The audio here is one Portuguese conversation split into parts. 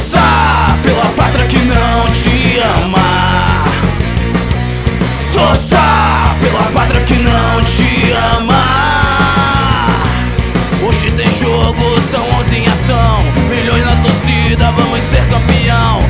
Toça pela pátria que não te ama. Torça pela pátria que não te ama. Hoje tem jogo, são 11 em ação. Milhões na torcida, vamos ser campeão.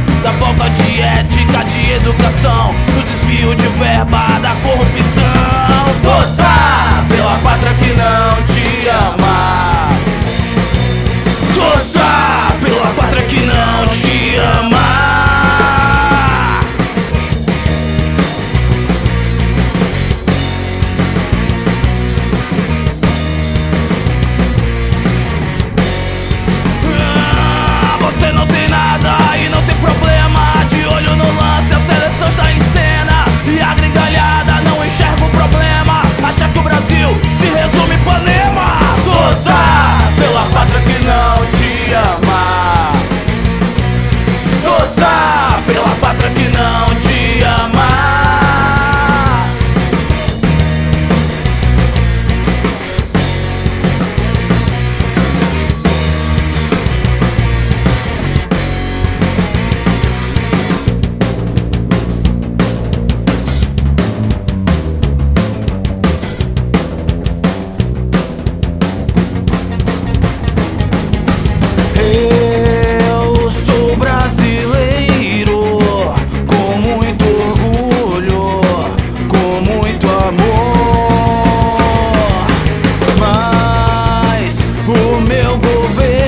meu governo.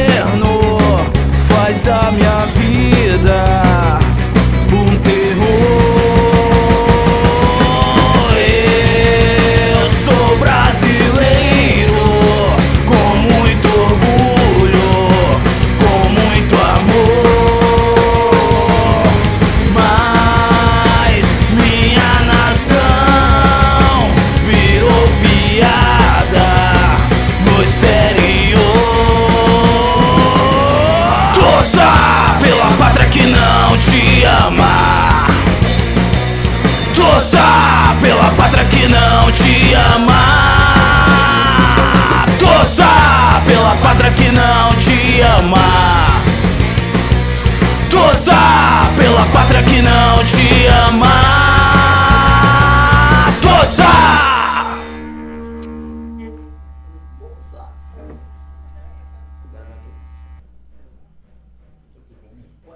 que não te ama. Torça pela pátria que não te ama. Torça pela pátria que não te ama. Torça!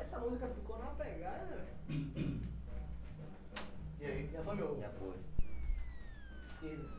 essa música did